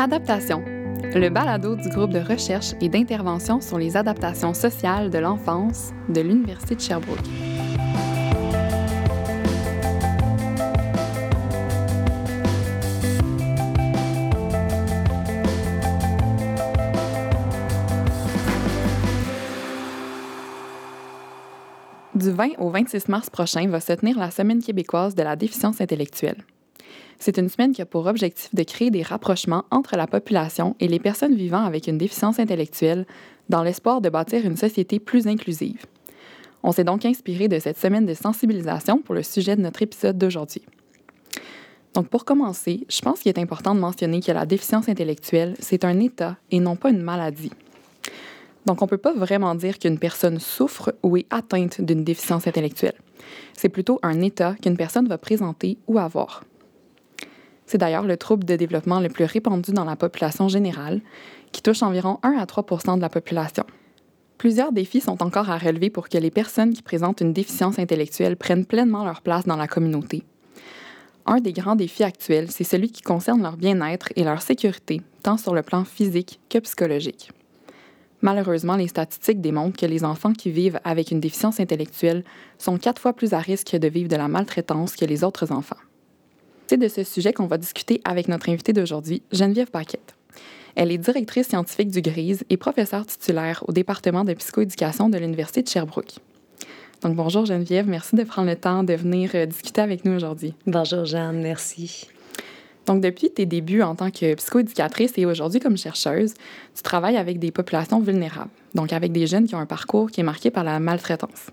Adaptation, le balado du groupe de recherche et d'intervention sur les adaptations sociales de l'enfance de l'Université de Sherbrooke. Du 20 au 26 mars prochain va se tenir la Semaine québécoise de la déficience intellectuelle. C'est une semaine qui a pour objectif de créer des rapprochements entre la population et les personnes vivant avec une déficience intellectuelle dans l'espoir de bâtir une société plus inclusive. On s'est donc inspiré de cette semaine de sensibilisation pour le sujet de notre épisode d'aujourd'hui. Donc pour commencer, je pense qu'il est important de mentionner que la déficience intellectuelle, c'est un état et non pas une maladie. Donc on ne peut pas vraiment dire qu'une personne souffre ou est atteinte d'une déficience intellectuelle. C'est plutôt un état qu'une personne va présenter ou avoir. C'est d'ailleurs le trouble de développement le plus répandu dans la population générale, qui touche environ 1 à 3% de la population. Plusieurs défis sont encore à relever pour que les personnes qui présentent une déficience intellectuelle prennent pleinement leur place dans la communauté. Un des grands défis actuels, c'est celui qui concerne leur bien-être et leur sécurité, tant sur le plan physique que psychologique. Malheureusement, les statistiques démontrent que les enfants qui vivent avec une déficience intellectuelle sont quatre fois plus à risque de vivre de la maltraitance que les autres enfants. C'est de ce sujet qu'on va discuter avec notre invitée d'aujourd'hui, Geneviève Paquette. Elle est directrice scientifique du GRISE et professeure titulaire au département de psychoéducation de l'Université de Sherbrooke. Donc bonjour Geneviève, merci de prendre le temps de venir euh, discuter avec nous aujourd'hui. Bonjour Jeanne, merci. Donc depuis tes débuts en tant que psychoéducatrice et aujourd'hui comme chercheuse, tu travailles avec des populations vulnérables, donc avec des jeunes qui ont un parcours qui est marqué par la maltraitance.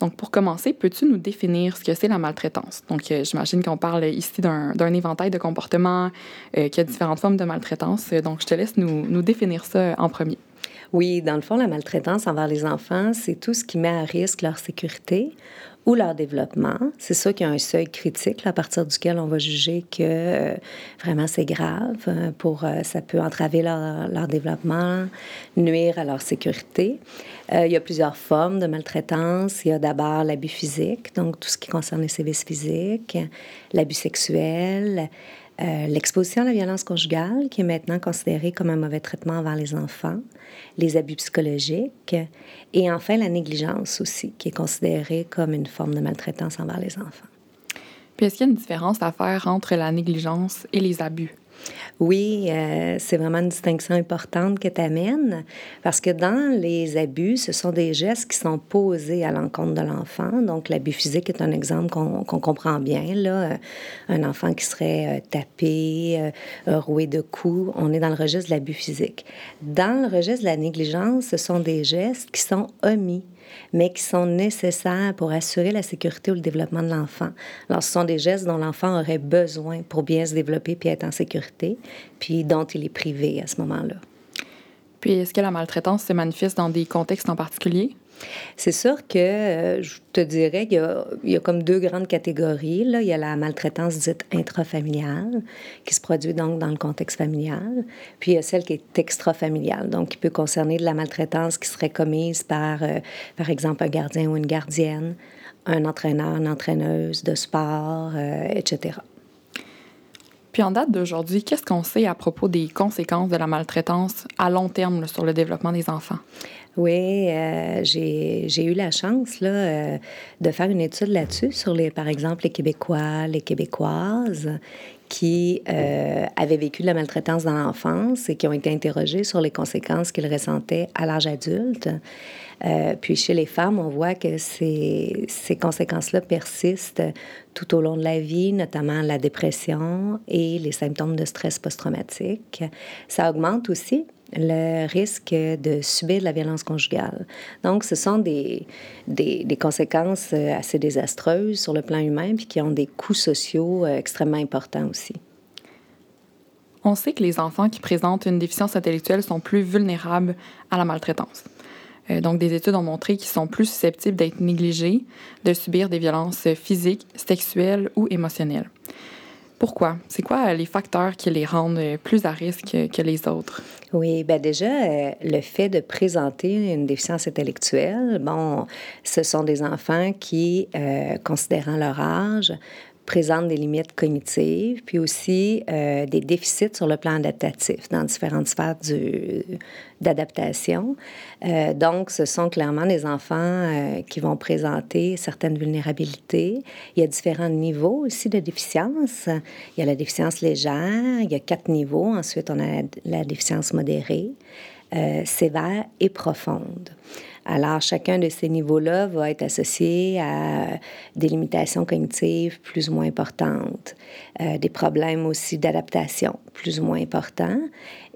Donc, pour commencer, peux-tu nous définir ce que c'est la maltraitance? Donc, euh, j'imagine qu'on parle ici d'un éventail de comportements, euh, qui a différentes formes de maltraitance. Donc, je te laisse nous, nous définir ça en premier. Oui, dans le fond, la maltraitance envers les enfants, c'est tout ce qui met à risque leur sécurité ou leur développement. C'est ça qui a un seuil critique à partir duquel on va juger que euh, vraiment c'est grave. Euh, pour, euh, ça peut entraver leur, leur, développement, nuire à leur sécurité. il y a plusieurs formes de maltraitance. Il y a d'abord l'abus physique, donc tout ce qui concerne les services physiques, l'abus sexuel, euh, l'exposition à la violence conjugale, qui est maintenant considérée comme un mauvais traitement envers les enfants, les abus psychologiques, et enfin la négligence aussi, qui est considérée comme une forme de maltraitance envers les enfants. Puis est-ce qu'il y a une différence à faire entre la négligence et les abus? Oui, euh, c'est vraiment une distinction importante que tu amènes parce que dans les abus, ce sont des gestes qui sont posés à l'encontre de l'enfant. Donc, l'abus physique est un exemple qu'on comprend bien. Là. Un enfant qui serait euh, tapé, euh, roué de coups, on est dans le registre de l'abus physique. Dans le registre de la négligence, ce sont des gestes qui sont omis mais qui sont nécessaires pour assurer la sécurité ou le développement de l'enfant. Alors, ce sont des gestes dont l'enfant aurait besoin pour bien se développer puis être en sécurité, puis dont il est privé à ce moment-là. Puis, est-ce que la maltraitance se manifeste dans des contextes en particulier? C'est sûr que euh, je te dirais qu'il y, a comme deux grandes catégories. Là. Il y a la maltraitance dite intrafamiliale, qui se produit donc dans le contexte familial. Puis il y a celle qui est extrafamiliale, donc qui peut concerner de la maltraitance qui serait commise par, euh, par exemple, un gardien ou une gardienne, un entraîneur, une entraîneuse de sport, euh, etc. Puis en date d'aujourd'hui, qu'est-ce qu'on sait à propos des conséquences de la maltraitance à long terme sur le développement des enfants? Oui, euh, j'ai eu la chance là, euh, de faire une étude là-dessus sur, les, par exemple, les Québécois, les Québécoises qui euh, avaient vécu la maltraitance dans l'enfance et qui ont été interrogés sur les conséquences qu'ils ressentaient à l'âge adulte. puis chez les femmes, on voit que ces, ces conséquences-là persistent tout au long de la vie, notamment la dépression et les symptômes de stress post-traumatique. Ça augmente aussi le risque de subir de la violence conjugale. Donc, ce sont des, des, conséquences euh, assez désastreuses sur le plan humain, puis qui ont des coûts sociaux euh, extrêmement importants aussi. On sait que les enfants qui présentent une déficience intellectuelle sont plus vulnérables à la maltraitance. Euh, donc, des études ont montré qu'ils sont plus susceptibles d'être négligés, de subir des violences physiques, sexuelles ou émotionnelles. Pourquoi? C'est quoi euh, les facteurs qui les rendent euh, plus à risque que les autres? Oui, bien déjà, euh, le fait de présenter une déficience intellectuelle, bon, ce sont des enfants qui, considérant leur âge, présentent des limites cognitives, puis aussi euh, des déficits sur le plan adaptatif dans différentes sphères d'adaptation. Euh, donc, ce sont clairement des enfants euh, qui vont présenter certaines vulnérabilités. Il y a différents niveaux aussi de déficience. Il y a la déficience légère, il y a quatre niveaux. Ensuite, on a la déficience modérée, sévère et profonde. Alors, chacun de ces niveaux-là va être associé à des limitations cognitives plus ou moins importantes, euh, des problèmes aussi d'adaptation plus ou moins importants.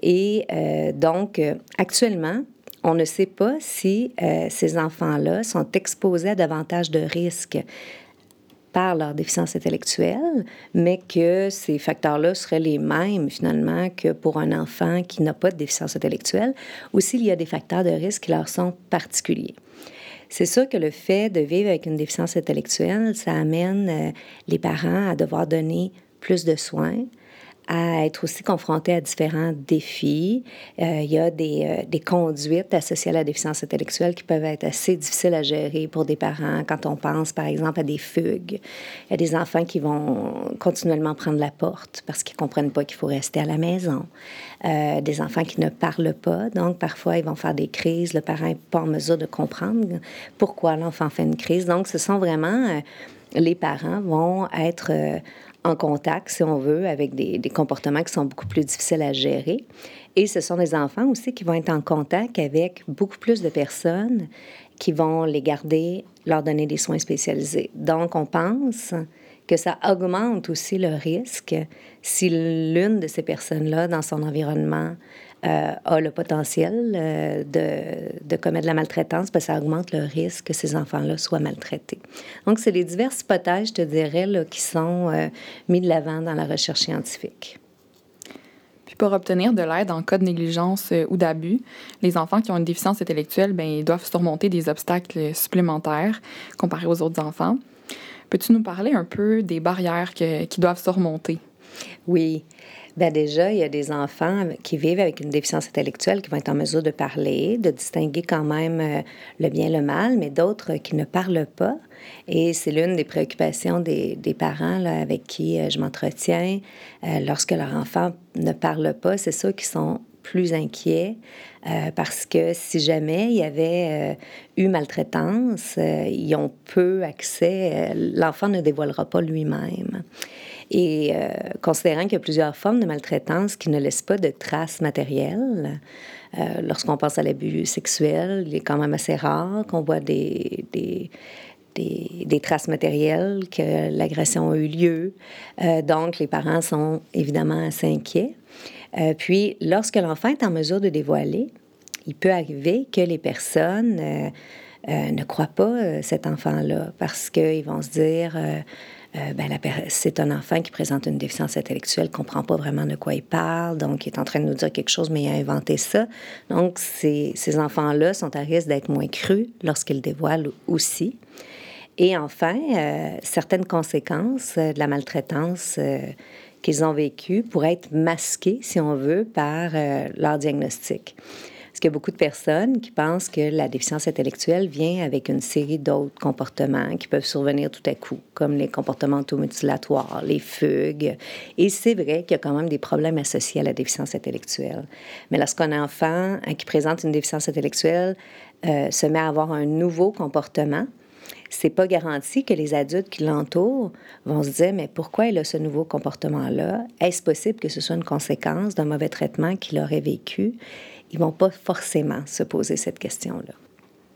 Et euh, donc, euh, actuellement, on ne sait pas si ces enfants-là sont exposés à davantage de risques par leur déficience intellectuelle, mais que ces facteurs-là seraient les mêmes finalement que pour un enfant qui n'a pas de déficience intellectuelle, ou s'il y a des facteurs de risque qui leur sont particuliers. C'est sûr que le fait de vivre avec une déficience intellectuelle, ça amène euh, les parents à devoir donner plus de soins, à être aussi confronté à différents défis. Euh, il y a des, euh, des, conduites associées à la déficience intellectuelle qui peuvent être assez difficiles à gérer pour des parents quand on pense, par exemple, à des fugues. Il y a des enfants qui vont continuellement prendre la porte parce qu'ils ne comprennent pas qu'il faut rester à la maison. Euh, des enfants qui ne parlent pas, donc parfois ils vont faire des crises. Le parent n'est pas en mesure de comprendre pourquoi l'enfant fait une crise. Donc, ce sont vraiment... les parents vont être en contact, si on veut, avec des, comportements qui sont beaucoup plus difficiles à gérer. Et ce sont des enfants aussi qui vont être en contact avec beaucoup plus de personnes qui vont les garder, leur donner des soins spécialisés. Donc, on pense que ça augmente aussi le risque si l'une de ces personnes-là, dans son environnement, a le potentiel euh, de, de, commettre la maltraitance, parce que ça augmente le risque que ces enfants-là soient maltraités. Donc, c'est les diverses hypothèses, je te dirais, qui sont euh, mis de l'avant dans la recherche scientifique. Puis pour obtenir de l'aide en cas de négligence ou d'abus, les enfants qui ont une déficience intellectuelle, bien, ils doivent surmonter des obstacles supplémentaires comparés aux autres enfants. Peux-tu nous parler un peu des barrières qu'ils doivent surmonter? Oui. Bien déjà, il y a des enfants qui vivent avec une déficience intellectuelle qui vont être en mesure de parler, de distinguer quand même euh, le bien et le mal, mais d'autres qui ne parlent pas. Et c'est l'une des préoccupations des, des parents avec qui euh, je m'entretiens. Euh, lorsque leur enfant ne parle pas, c'est ceux qui sont plus inquiets parce que si jamais il y avait eu maltraitance, ils ont peu accès, l'enfant ne dévoilera pas lui-même. Et euh, considérant qu'il y a plusieurs formes de maltraitance qui ne laissent pas de traces matérielles, euh, lorsqu'on pense à l'abus sexuel, il est quand même assez rare qu'on voit des, des, des, traces matérielles, que l'agression a eu lieu. Euh, donc, les parents sont évidemment assez inquiets. puis, lorsque l'enfant est en mesure de dévoiler, il peut arriver que les personnes ne croient pas cet enfant-là parce qu'ils vont se dire euh, ben, c'est un enfant qui présente une déficience intellectuelle, comprend pas vraiment de quoi il parle, donc il est en train de nous dire quelque chose, mais il a inventé ça. Donc, ces, ces enfants-là sont à risque d'être moins crus lorsqu'ils dévoilent aussi. Et enfin, euh, certaines conséquences de la maltraitance euh, qu'ils ont vécues pourraient être masquées, si on veut, par leur diagnostic. Parce qu'il y a beaucoup de personnes qui pensent que la déficience intellectuelle vient avec une série d'autres comportements qui peuvent survenir tout à coup, comme les comportements automutilatoires, les fugues. Et c'est vrai qu'il y a quand même des problèmes associés à la déficience intellectuelle. Mais lorsqu'un enfant hein, qui présente une déficience intellectuelle euh, se met à avoir un nouveau comportement, c'est pas garanti que les adultes qui l'entourent vont se dire mais pourquoi il a ce nouveau comportement-là? Est-ce possible que ce soit une conséquence d'un mauvais traitement qu'il aurait vécu? Ils vont pas forcément se poser cette question-là.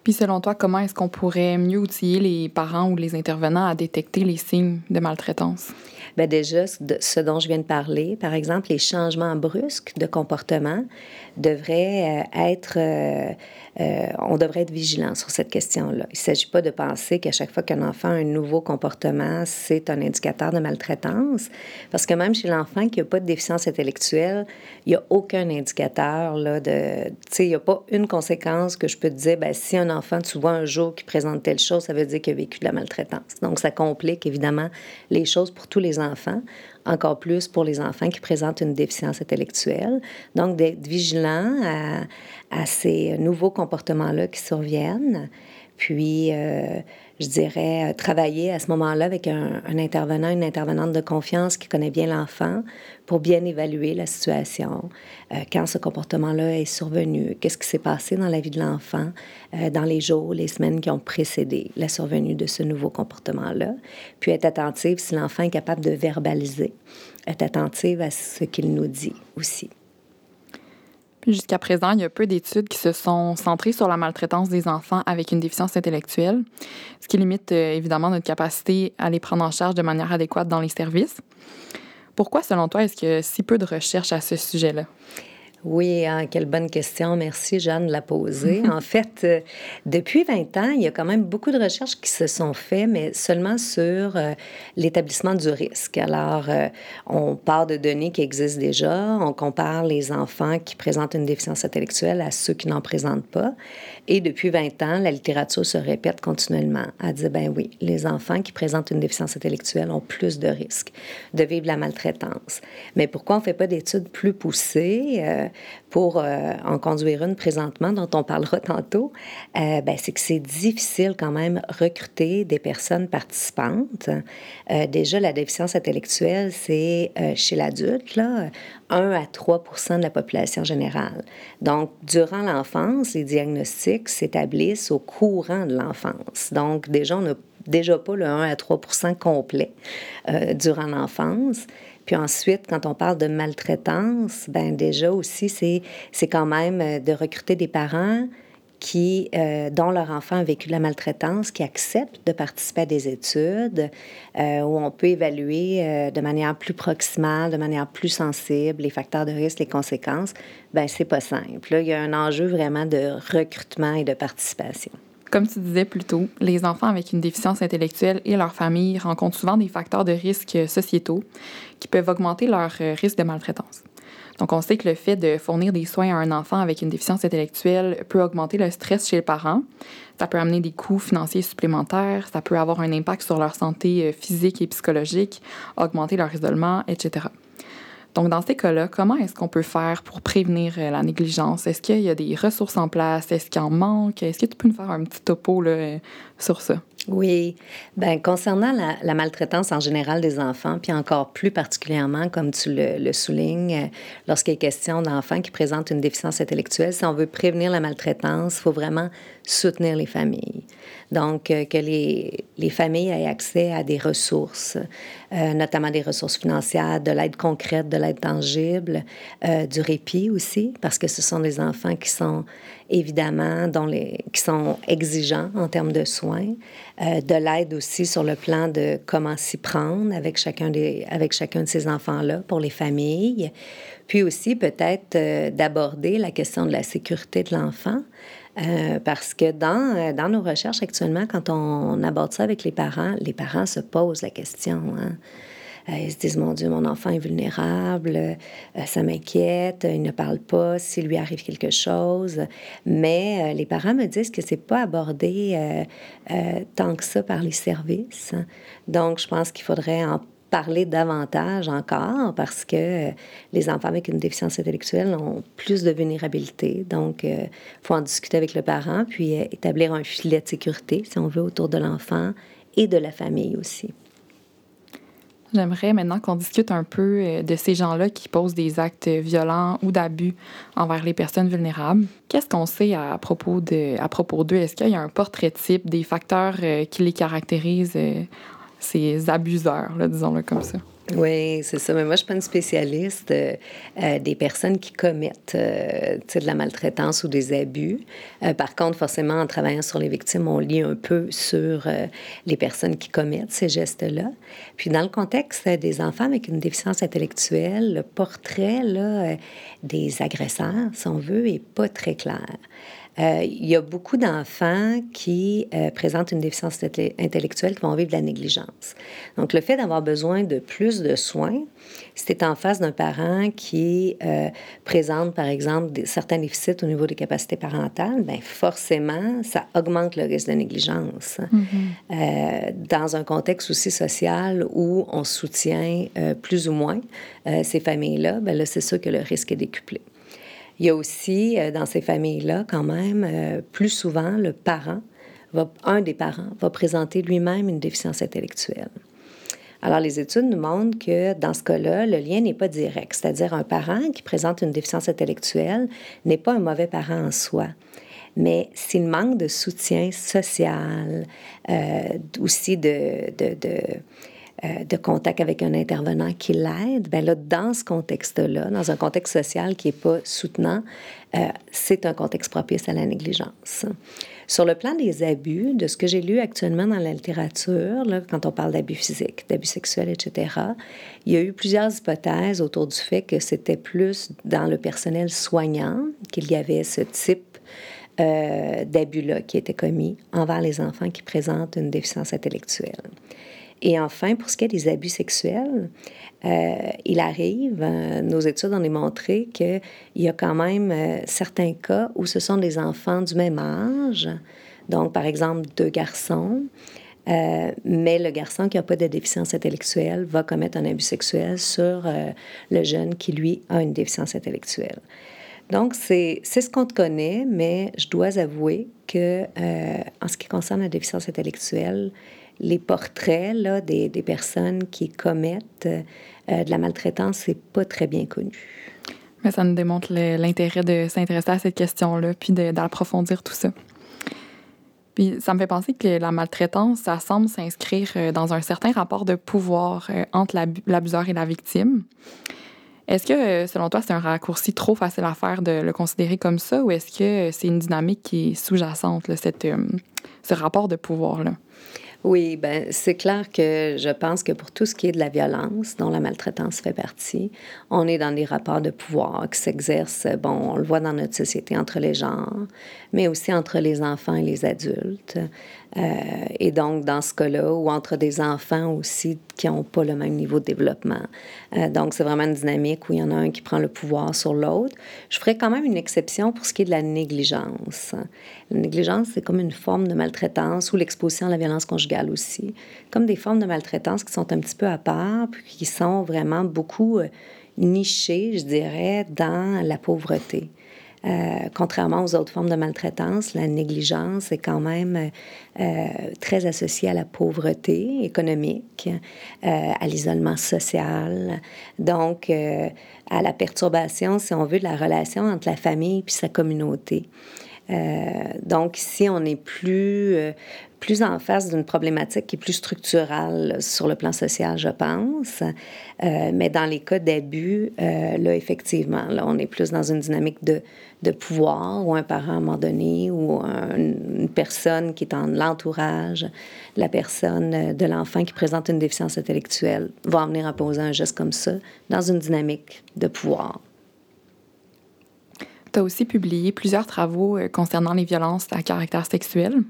Puis selon toi, comment est-ce qu'on pourrait mieux outiller les parents ou les intervenants à détecter les signes de maltraitance? Bien déjà, ce dont je viens de parler, par exemple, les changements brusques de comportement devraient euh, être euh, euh, on devrait être vigilant sur cette question-là. Il ne s'agit pas de penser qu'à chaque fois qu'un enfant a un nouveau comportement, c'est un indicateur de maltraitance, parce que même chez l'enfant qui n'a pas de déficience intellectuelle, il n'y a aucun indicateur là, de... Tu sais, il n'y a pas une conséquence que je peux te dire, ben, si un enfant, tu vois un jour qui présente telle chose, ça veut dire qu'il a vécu de la maltraitance. Donc, ça complique évidemment les choses pour tous les enfants encore plus pour les enfants qui présentent une déficience intellectuelle. Donc, d'être vigilant à, ces nouveaux comportements-là qui surviennent. Puis, euh, je dirais, travailler à ce moment-là avec un, intervenant, une intervenante de confiance qui connaît bien l'enfant pour bien évaluer la situation, quand ce comportement-là est survenu, qu'est-ce qui s'est passé dans la vie de l'enfant dans les jours, les semaines qui ont précédé la survenue de ce nouveau comportement-là, puis être attentive si l'enfant est capable de verbaliser, être attentive à ce qu'il nous dit aussi. Jusqu'à présent, il y a peu d'études qui se sont centrées sur la maltraitance des enfants avec une déficience intellectuelle, ce qui limite euh, évidemment notre capacité à les prendre en charge de manière adéquate dans les services. Pourquoi, selon toi, est-ce qu'il y a si peu de recherches à ce sujet-là? Oui, hein, quelle bonne question. Merci, Jeanne, de la poser. en fait, euh, depuis 20 ans, il y a quand même beaucoup de recherches qui se sont faites, mais seulement sur euh, l'établissement du risque. Alors, euh, on part de données qui existent déjà, on compare les enfants qui présentent une déficience intellectuelle à ceux qui n'en présentent pas. Et depuis 20 ans, la littérature se répète continuellement. Elle dit, ben oui, les enfants qui présentent une déficience intellectuelle ont plus de risques de vivre la maltraitance. Mais pourquoi on ne fait pas d'études plus poussées? Pour euh, en conduire une présentement, dont on parlera tantôt, euh, ben, c'est que c'est difficile quand même recruter des personnes participantes. Euh, déjà, la déficience intellectuelle, c'est chez l'adulte, là, 1 à 3% de la population générale. Donc, durant l'enfance, les diagnostics s'établissent au courant de l'enfance. Donc, déjà, on n'a déjà pas le 1 à 3% complet durant l'enfance. Puis ensuite, quand on parle de maltraitance, ben déjà aussi, c'est, quand même euh, de recruter des parents qui, euh, dont leur enfant a vécu la maltraitance, qui acceptent de participer à des études euh, où on peut évaluer de manière plus proximale, de manière plus sensible les facteurs de risque, les conséquences, ben c'est pas simple. Là, il y a un enjeu vraiment de recrutement et de participation. Comme tu disais plus tôt, les enfants avec une déficience intellectuelle et leurs familles rencontrent souvent des facteurs de risque sociétaux qui peuvent augmenter leur euh, risque de maltraitance. Donc, on sait que le fait de fournir des soins à un enfant avec une déficience intellectuelle peut augmenter le stress chez les parents. Ça peut amener des coûts financiers supplémentaires, ça peut avoir un impact sur leur santé euh, physique et psychologique, augmenter leur isolement, etc. Donc, dans ces cas-là, comment est-ce qu'on peut faire pour prévenir euh, la négligence? Est-ce qu'il y a des ressources en place? Est-ce qu'il en manque? Est-ce que tu peux nous faire un petit topo là, sur ça? Oui. Bien, concernant la, maltraitance en général des enfants, puis encore plus particulièrement, comme tu le, soulignes, euh, lorsqu'il est question d'enfants qui présentent une déficience intellectuelle, si on veut prévenir la maltraitance, il faut vraiment soutenir les familles. Donc, euh, que les, les, familles aient accès à des ressources, euh, notamment des ressources financières, de l'aide concrète, de l'aide tangible, du répit aussi, parce que ce sont des enfants qui sont évidemment, dont les, qui sont exigeants en termes de soins, euh, de l'aide aussi sur le plan de comment s'y prendre avec chacun, des, avec chacun de ces enfants-là pour les familles, puis aussi peut-être euh, d'aborder la question de la sécurité de l'enfant. Euh, parce que dans, dans nos recherches actuellement, quand on, aborde ça avec les parents, les parents se posent la question. Hein. Euh, ils se disent, mon Dieu, mon enfant est vulnérable, euh, ça m'inquiète, il ne parle pas s'il lui arrive quelque chose. Mais euh, les parents me disent que c'est pas abordé tant que ça par les services. Donc, je pense qu'il faudrait en parler davantage encore parce que les enfants avec une déficience intellectuelle ont plus de vulnérabilité. Donc, il faut en discuter avec le parent, puis établir un filet de sécurité, si on veut, autour de l'enfant et de la famille aussi. J'aimerais maintenant qu'on discute un peu euh, de ces gens-là qui posent des actes violents ou d'abus envers les personnes vulnérables. Qu'est-ce qu'on sait à propos de, à propos d'eux? Est-ce qu'il y a un portrait type des facteurs euh, qui les caractérisent, euh, ces abuseurs, disons-le comme ça oui, c'est ça. Mais moi, je ne suis pas une spécialiste euh, euh, des personnes qui commettent euh, de la maltraitance ou des abus. par contre, forcément, en travaillant sur les victimes, on lit un peu sur les personnes qui commettent ces gestes-là. Puis, dans le contexte des enfants avec une déficience intellectuelle, le portrait des agresseurs, si on veut, est pas très clair. Euh, il y a beaucoup d'enfants qui euh, présentent une déficience intellectuelle qui vont vivre de la négligence. Donc, le fait d'avoir besoin de plus de soins, es en face d'un parent qui euh, présente, par exemple, des, certains déficits au niveau des capacités parentales, bien, forcément, ça augmente le risque de négligence. Mm-hmm. dans un contexte aussi social où on soutient plus ou moins ces familles-là, bien là, c'est sûr que le risque est décuplé. Il y a aussi, euh, dans ces familles-là, quand même, euh, plus souvent, le parent un des parents va présenter lui-même une déficience intellectuelle. Alors, les études nous montrent que dans ce cas-là, le lien n'est pas direct, c'est-à-dire un parent qui présente une déficience intellectuelle n'est pas un mauvais parent en soi. Mais s'il manque de soutien social, euh, aussi de, de euh, de contact avec un intervenant qui l'aide, ben là, dans ce contexte-là, dans un contexte social qui n'est pas soutenant, euh, c'est un contexte propice à la négligence. Sur le plan des abus, de ce que j'ai lu actuellement dans la littérature, là, quand on parle d'abus physiques, d'abus sexuels, etc., il y a eu plusieurs hypothèses autour du fait que c'était plus dans le personnel soignant qu'il y avait ce type euh, d'abus-là qui était commis envers les enfants qui présentent une déficience intellectuelle. Et enfin, pour ce qui est des abus sexuels, euh, il arrive, euh, nos études ont démontré qu'il y a quand même euh, certains cas où ce sont des enfants du même âge, donc par exemple deux garçons, mais le garçon qui n'a pas de déficience intellectuelle va commettre un abus sexuel sur le jeune qui, lui, a une déficience intellectuelle. Donc, c'est ce qu'on connaît, mais je dois avouer que en ce qui concerne la déficience intellectuelle, les portraits là, des, des personnes qui commettent euh, de la maltraitance, c'est pas très bien connu. Mais ça nous démontre l'intérêt de s'intéresser à cette question-là, puis d'approfondir tout ça. Puis ça me fait penser que la maltraitance, ça semble s'inscrire euh, dans un certain rapport de pouvoir euh, entre l'abuseur et la victime. Est-ce que, selon toi, c'est un raccourci trop facile à faire de le considérer comme ça, ou est-ce que c'est une dynamique qui est sous-jacente, ce rapport de pouvoir-là? Oui, ben c'est clair que je pense que pour tout ce qui est de la violence, dont la maltraitance fait partie, on est dans des rapports de pouvoir qui s'exercent, bon, on le voit dans notre société entre les genres, mais aussi entre les enfants et les adultes. Euh, et donc, dans ce cas-là, ou entre des enfants aussi qui n'ont pas le même niveau de développement. Euh, donc, c'est vraiment une dynamique où il y en a un qui prend le pouvoir sur l'autre. Je ferai quand même une exception pour ce qui est de la négligence. La négligence, c'est comme une forme de maltraitance ou l'exposition à la violence conjugale aussi, comme des formes de maltraitance qui sont un petit peu à part, puis qui sont vraiment beaucoup euh, nichées, je dirais, dans la pauvreté. Euh, contrairement aux autres formes de maltraitance, la négligence est quand même euh, très associée à la pauvreté économique, euh, à l'isolement social, donc à la perturbation, si on veut, de la relation entre la famille et sa communauté. Donc ici, on est plus plus en face d'une problématique qui est plus structurelle sur le plan social, je pense. Euh, mais dans les cas d'abus, euh, là, effectivement, là, on est plus dans une dynamique de, de pouvoir ou un parent à un moment donné ou une personne qui est en l'entourage, la personne euh, de l'enfant qui présente une déficience intellectuelle va en venir à poser un geste comme ça dans une dynamique de pouvoir. Tu as aussi publié plusieurs travaux concernant les violences à caractère sexuel.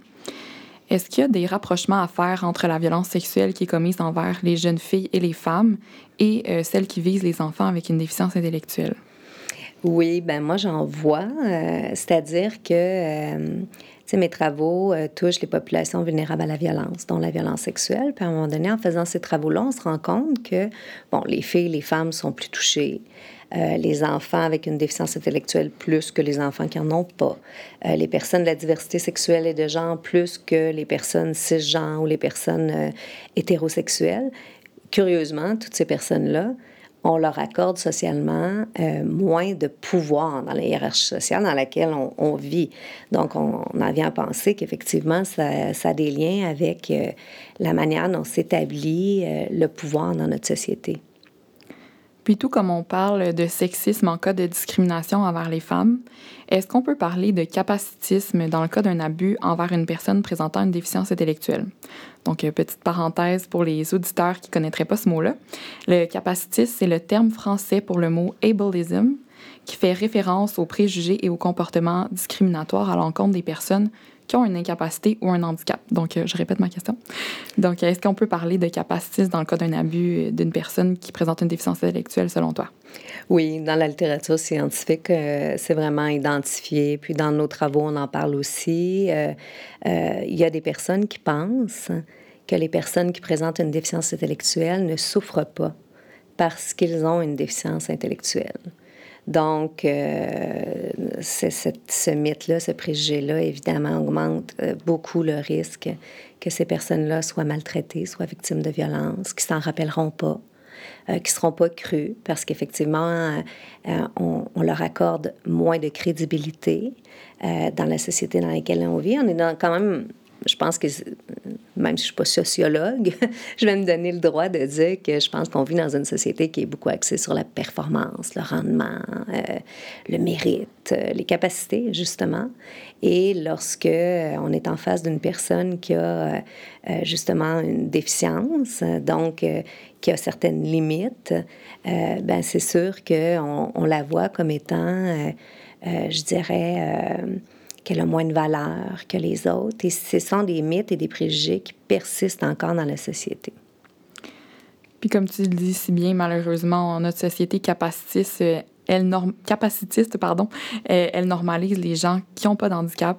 Est-ce qu'il y a des rapprochements à faire entre la violence sexuelle qui est commise envers les jeunes filles et les femmes et euh, celle qui vise les enfants avec une déficience intellectuelle? Oui, ben moi j'en vois. Euh, c'est-à-dire que euh, mes travaux touchent les populations vulnérables à la violence, dont la violence sexuelle. Puis à un moment donné, en faisant ces travaux-là, on se rend compte que, bon, les filles, les femmes sont plus touchées. Euh, les enfants avec une déficience intellectuelle plus que les enfants qui n'en ont pas, euh, les personnes de la diversité sexuelle et de genre plus que les personnes cisgenres ou les personnes euh, hétérosexuelles. Curieusement, toutes ces personnes-là, on leur accorde socialement moins de pouvoir dans la hiérarchie sociale dans laquelle on, vit. Donc, on, en vient à penser qu'effectivement, ça, ça, a des liens avec la manière dont s'établit le pouvoir dans notre société. Puis tout comme on parle de sexisme en cas de discrimination envers les femmes, est-ce qu'on peut parler de capacitisme dans le cas d'un abus envers une personne présentant une déficience intellectuelle? Donc, euh, petite parenthèse pour les auditeurs qui ne connaîtraient pas ce mot-là. Le capacitisme, c'est le terme français pour le mot ableism, qui fait référence aux préjugés et aux comportements discriminatoires à l'encontre des personnes qui ont une incapacité ou un handicap. Donc, euh, je répète ma question. Donc, est-ce qu'on peut parler de capacitisme dans le cas d'un abus d'une personne qui présente une déficience intellectuelle, selon toi? Oui, dans la littérature scientifique, euh, c'est vraiment identifié. Puis dans nos travaux, on en parle aussi. Euh, il y a des personnes qui pensent que les personnes qui présentent une déficience intellectuelle ne souffrent pas parce qu'ils ont une déficience intellectuelle. Donc, euh, ce mythe-là, ce préjugé-là, évidemment, augmente euh, beaucoup le risque que ces personnes-là soient maltraitées, soient victimes de violences, qui s'en rappelleront pas, euh, qui ne seront pas crues, parce qu'effectivement, on, on, leur accorde moins de crédibilité dans la société dans laquelle on vit. On est dans, quand même je pense que, même si je ne suis pas sociologue, je vais me donner le droit de dire que je pense qu'on vit dans une société qui est beaucoup axée sur la performance, le rendement, euh, le mérite, euh, les capacités, justement. Et lorsque euh, on est en face d'une personne qui a justement une déficience, donc qui a certaines limites, ben c'est sûr qu'on on la voit comme étant, je dirais, qu'elle a moins de valeur que les autres. Et ce sont des mythes et des préjugés qui persistent encore dans la société. Puis comme tu le dis si bien, malheureusement, notre société capacitiste, euh, euh, elle normalise les gens qui n'ont pas d'handicap,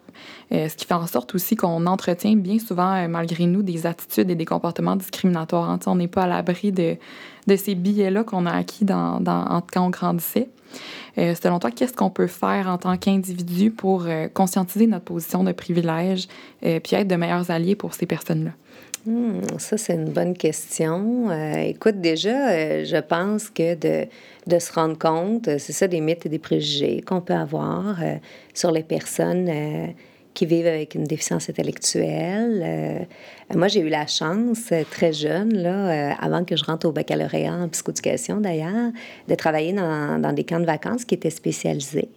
euh, ce qui fait en sorte aussi qu'on entretient bien souvent, malgré nous, des attitudes et des comportements discriminatoires. Hein. On n'est pas à l'abri de, de ces billets-là qu'on a acquis dans, dans, quand on grandissait. Euh, selon toi, qu'est-ce qu'on peut faire en tant qu'individu pour euh, conscientiser notre position de privilège euh, puis être de meilleurs alliés pour ces personnes-là? Hmm, ça, c'est une bonne question. écoute, déjà, je pense que de, de se rendre compte, c'est ça des mythes et des préjugés qu'on peut avoir sur les personnes qui vivent avec une déficience intellectuelle. Euh, moi, j'ai eu la chance, euh, très jeune, là, euh, avant que je rentre au baccalauréat en psychoéducation d'ailleurs, de travailler dans, dans, des camps de vacances qui étaient spécialisés,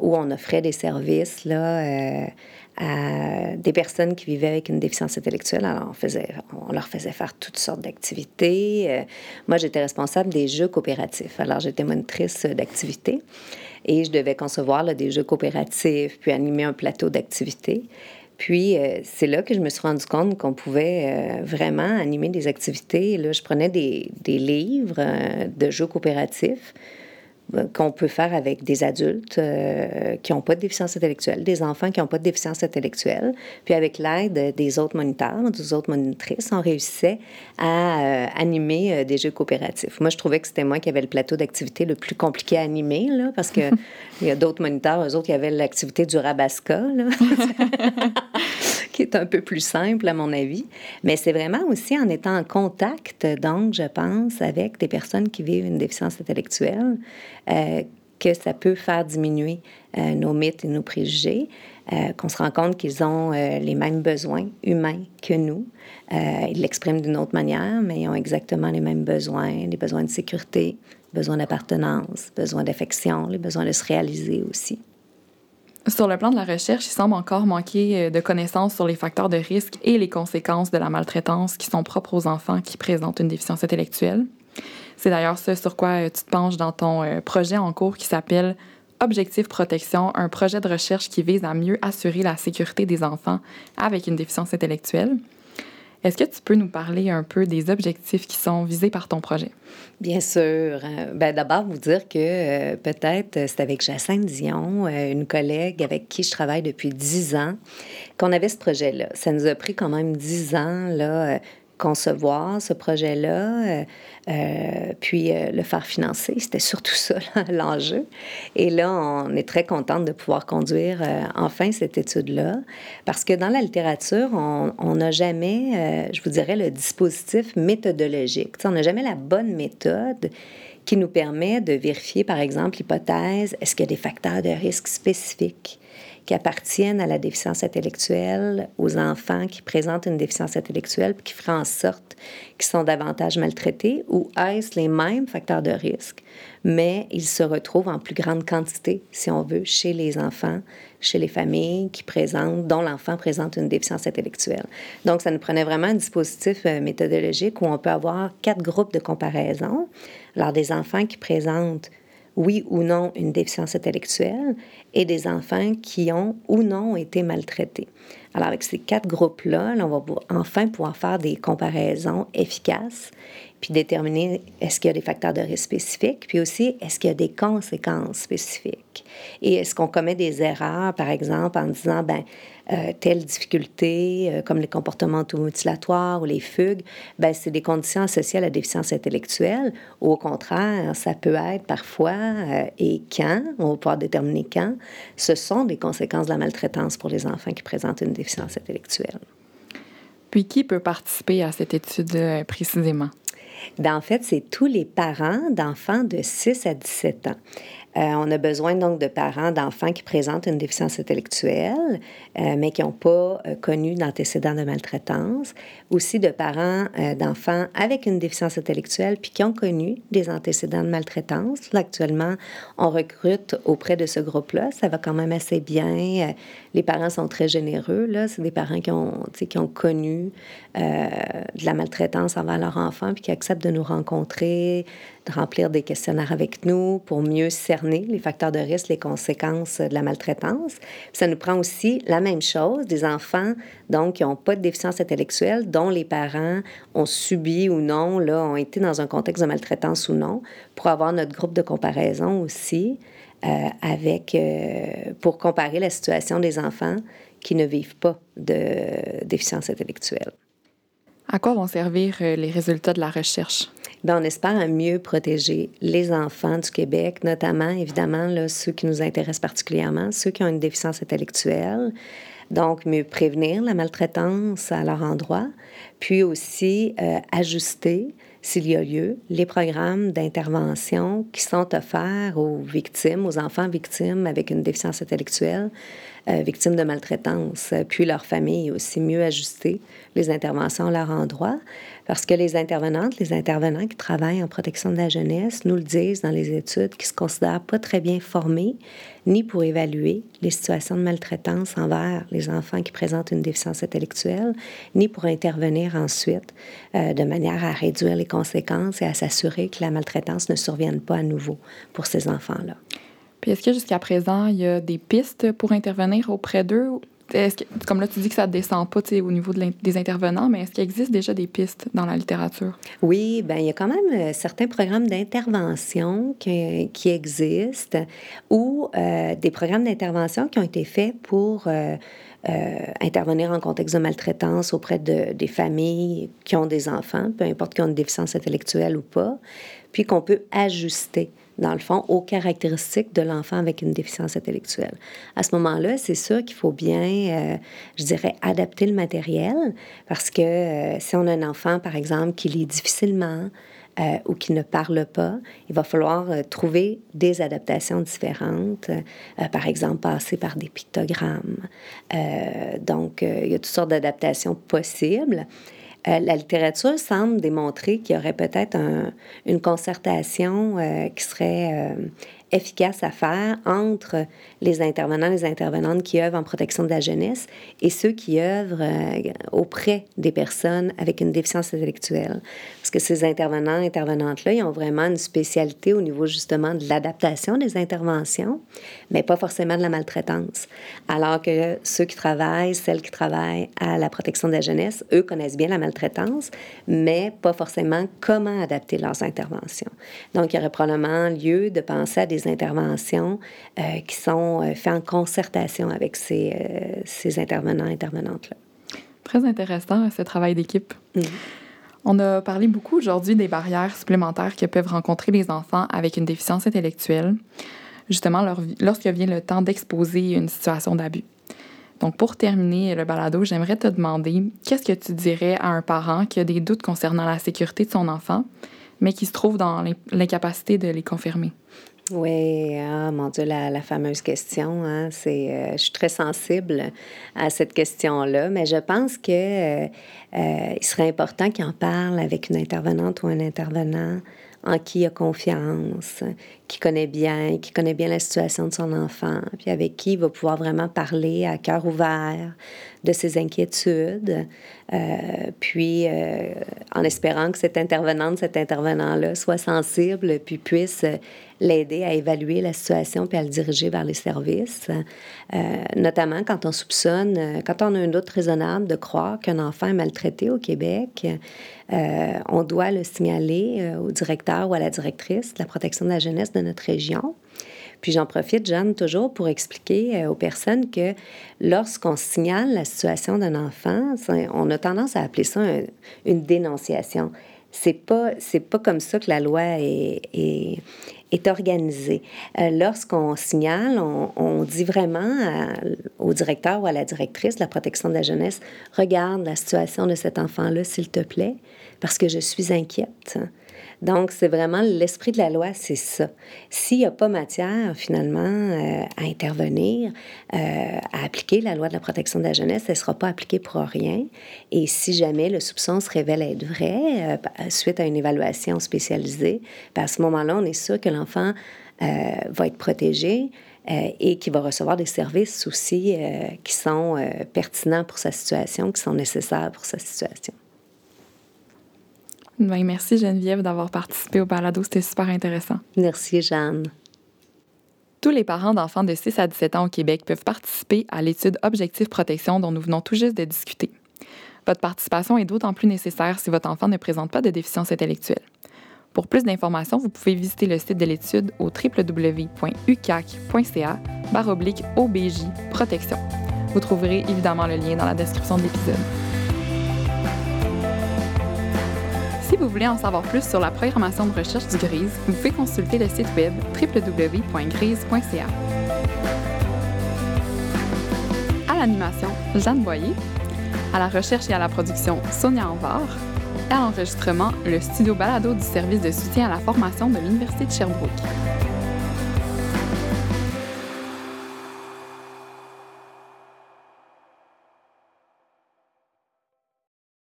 où on offrait des services là, à des personnes qui vivaient avec une déficience intellectuelle. Alors, on, faisait, on leur faisait faire toutes sortes d'activités. moi, j'étais responsable des jeux coopératifs. Alors, j'étais monitrice d'activités et je devais concevoir des jeux coopératifs, puis animer un plateau d'activités. Puis, euh, c'est là que je me suis rendu compte qu'on pouvait euh, vraiment animer des activités. Là, je prenais des, des livres euh, de jeux coopératifs qu'on peut faire avec des adultes euh, qui n'ont pas de déficience intellectuelle, des enfants qui n'ont pas de déficience intellectuelle. Puis avec l'aide des autres moniteurs, des autres monitrices, on réussissait à euh, animer euh, des jeux coopératifs. Moi, je trouvais que c'était moi qui avais le plateau d'activité le plus compliqué à animer, là, parce qu'il y a d'autres moniteurs, eux autres, qui avaient l'activité du rabasca. Là. qui est un peu plus simple, à mon avis. Mais c'est vraiment aussi en étant en contact, donc, je pense, avec des personnes qui vivent une déficience intellectuelle, que ça peut faire diminuer euh, nos mythes et nos préjugés, euh, qu'on se rend compte qu'ils ont les mêmes besoins humains que nous. ils l'expriment d'une autre manière, mais ils ont exactement les mêmes besoins, les besoins de sécurité, besoins d'appartenance, besoins d'affection, les besoins de se réaliser aussi. Sur le plan de la recherche, il semble encore manquer euh, de connaissances sur les facteurs de risque et les conséquences de la maltraitance qui sont propres aux enfants qui présentent une déficience intellectuelle. C'est d'ailleurs ce sur quoi euh, tu te penches dans ton euh, projet en cours qui s'appelle Objectif Protection, un projet de recherche qui vise à mieux assurer la sécurité des enfants avec une déficience intellectuelle. Est-ce que tu peux nous parler un peu des objectifs qui sont visés par ton projet? Bien sûr. Ben, D'abord, vous dire que euh, peut-être euh, c'est avec Jacinthe Dion, euh, une collègue avec qui je travaille depuis dix ans, qu'on avait ce projet-là. Ça nous a pris quand même dix ans là, concevoir ce projet-là, euh, euh, puis euh, le faire financer. C'était surtout ça l'enjeu. Et là, on est très contente de pouvoir conduire enfin cette étude-là, parce que dans la littérature, on n'a jamais, je vous dirais, le dispositif méthodologique. on n'a jamais la bonne méthode qui nous permet de vérifier, par exemple, l'hypothèse, est-ce qu'il y a des facteurs de risque spécifiques? Qui appartiennent à la déficience intellectuelle, aux enfants qui présentent une déficience intellectuelle, qui feraient en sorte qu'ils sont davantage maltraités, ou est-ce les mêmes facteurs de risque, mais ils se retrouvent en plus grande quantité, si on veut, chez les enfants, chez les familles qui présentent, dont l'enfant présente une déficience intellectuelle. Donc, ça nous prenait vraiment un dispositif euh, méthodologique où on peut avoir quatre groupes de comparaison. Alors, des enfants qui présentent oui ou non une déficience intellectuelle et des enfants qui ont ou non été maltraités. Alors avec ces quatre groupes-là, on va enfin pouvoir faire des comparaisons efficaces, puis déterminer est-ce qu'il y a des facteurs de risque spécifiques, puis aussi est-ce qu'il y a des conséquences spécifiques. Et est-ce qu'on commet des erreurs, par exemple, en disant, ben euh, telle difficulté, euh, comme les comportements automutilatoires ou les fugues, ben, c'est des conditions associées à la déficience intellectuelle. Ou au contraire, ça peut être parfois, et quand, on va pouvoir déterminer quand, ce sont des conséquences de la maltraitance pour les enfants qui présentent une déficience intellectuelle. Puis qui peut participer à cette étude précisément? Ben, en fait, c'est tous les parents d'enfants de 6 à 17 ans. Euh, on a besoin donc de parents d'enfants qui présentent une déficience intellectuelle, euh, mais qui n'ont pas euh, connu d'antécédents de maltraitance. Aussi de parents d'enfants avec une déficience intellectuelle, puis qui ont connu des antécédents de maltraitance. actuellement, on recrute auprès de ce groupe-là. Ça va quand même assez bien. Les parents sont très généreux. Là. C'est des parents qui ont, qui ont connu de la maltraitance envers leur enfant, puis qui acceptent de nous rencontrer, de remplir des questionnaires avec nous pour mieux cerner les facteurs de risque, les conséquences de la maltraitance. ça nous prend aussi la même chose, des enfants donc qui n'ont pas de déficience intellectuelle, dont les parents ont subi ou non, là, ont été dans un contexte de maltraitance ou non, pour avoir notre groupe de comparaison aussi. Euh, avec, euh, pour comparer la situation des enfants qui ne vivent pas de déficience intellectuelle. À quoi vont servir euh, les résultats de la recherche? Bien, on espère mieux protéger les enfants du Québec, notamment, évidemment, là, ceux qui nous intéressent particulièrement, ceux qui ont une déficience intellectuelle. Donc, mieux prévenir la maltraitance à leur endroit, puis aussi euh, ajuster, s'il y a lieu, les programmes d'intervention qui sont offerts aux victimes, aux enfants victimes avec une déficience intellectuelle, euh, victimes de maltraitance, puis leur famille aussi mieux ajuster les interventions à leur endroit. Parce que les intervenantes, les intervenants qui travaillent en protection de la jeunesse nous le disent dans les études, qui se considèrent pas très bien formés, ni pour évaluer les situations de maltraitance envers les enfants qui présentent une déficience intellectuelle, ni pour intervenir ensuite euh, de manière à réduire les conséquences et à s'assurer que la maltraitance ne survienne pas à nouveau pour ces enfants-là. Puis est-ce que jusqu'à présent, il y a des pistes pour intervenir auprès d'eux comme là, tu dis que ça ne descend pas au niveau des intervenants, mais est-ce qu'il existe déjà des pistes dans la littérature? Oui, ben il y a quand même euh, certains programmes d'intervention qui, qui, existent ou euh, des programmes d'intervention qui ont été faits pour euh, intervenir en contexte de maltraitance auprès de, des familles qui ont des enfants, peu importe qu'ils ont une déficience intellectuelle ou pas, puis qu'on peut ajuster dans le fond, aux caractéristiques de l'enfant avec une déficience intellectuelle. À ce moment-là, c'est sûr qu'il faut bien, euh, je dirais, adapter le matériel parce que euh, si on a un enfant, par exemple, qui lit difficilement, euh, ou qui ne parle pas, il va falloir trouver des adaptations différentes, par exemple passer par des pictogrammes. donc, il y a toutes sortes d'adaptations possibles. Euh, la littérature semble démontrer qu'il y aurait peut-être une concertation euh, qui serait euh, efficace à faire entre les intervenants, les intervenantes qui œuvrent en protection de la jeunesse et ceux qui œuvrent euh, auprès des personnes avec une déficience intellectuelle. Parce que ces intervenants, intervenantes-là, ils ont vraiment une spécialité au niveau justement de l'adaptation des interventions, mais pas forcément de la maltraitance. Alors que ceux qui travaillent, celles qui travaillent à la protection de la jeunesse, eux connaissent bien la maltraitance, mais pas forcément comment adapter leurs interventions. Donc, il y aurait probablement lieu de penser à des interventions euh, qui sont euh, faites en concertation avec ces, euh, ces intervenants, intervenantes-là. Très intéressant, ce travail d'équipe. Mm. On a parlé beaucoup aujourd'hui des barrières supplémentaires que peuvent rencontrer les enfants avec une déficience intellectuelle, justement lorsque vient le temps d'exposer une situation d'abus. Donc, pour terminer le balado, j'aimerais te demander qu'est-ce que tu dirais à un parent qui a des doutes concernant la sécurité de son enfant, mais qui se trouve dans l'incapacité de les confirmer? Oui, ah, mon Dieu, la, fameuse question, hein, c'est, euh, je suis très sensible à cette question-là, mais je pense que euh, euh, il serait important qu'il en parle avec une intervenante ou un intervenant en qui il a confiance, qui connaît bien, qui connaît bien la situation de son enfant, puis avec qui il va pouvoir vraiment parler à cœur ouvert de ses inquiétudes, euh, puis euh, en espérant que cette intervenante, cet intervenant-là soit sensible, puis puisse l'aider à évaluer la situation puis à le diriger vers les services, euh, notamment quand on soupçonne, quand on a un doute raisonnable de croire qu'un enfant est maltraité au Québec, on doit le signaler au directeur ou à la directrice de la protection de la jeunesse notre région. Puis j'en profite, Jeanne, toujours pour expliquer aux personnes que lorsqu'on signale la situation d'un enfant, on a tendance à appeler ça une dénonciation c'est pas pas comme ça que la loi est, est, organisée. Euh, lorsqu'on signale, on, dit vraiment au directeur ou à la directrice de la protection de la jeunesse regarde la situation de cet enfant-là, s'il te plaît, parce que je suis inquiète. Donc, c'est vraiment l'esprit de la loi, c'est ça. S'il n'y a pas matière, finalement, euh, à intervenir, euh, à appliquer la loi de la protection de la jeunesse, elle ne sera pas appliquée pour rien. Et si jamais le soupçon se révèle être vrai, euh, suite à une évaluation spécialisée, ben, à ce moment-là, on est sûr que l'enfant va être protégé. et qui va recevoir des services aussi qui sont pertinents pour sa situation, qui sont nécessaires pour sa situation. Ben, merci Geneviève d'avoir participé au balado, c'était super intéressant. Merci Jeanne. Tous les parents d'enfants de 6 à 17 ans au Québec peuvent participer à l'étude Objectif Protection dont nous venons tout juste de discuter. Votre participation est d'autant plus nécessaire si votre enfant ne présente pas de déficience intellectuelle. Pour plus d'informations, vous pouvez visiter le site de l'étude au www.ucac.ca OBJ Protection. Vous trouverez évidemment le lien dans la description de l'épisode. Vous voulez en savoir plus sur la programmation de recherche du GRISE, vous pouvez consulter le site web www.grise.ca. À l'animation, Jeanne Boyer. À la recherche et à la production, Sonia Anvar. Et à l'enregistrement, le studio balado du service de soutien à la formation de l'Université de Sherbrooke.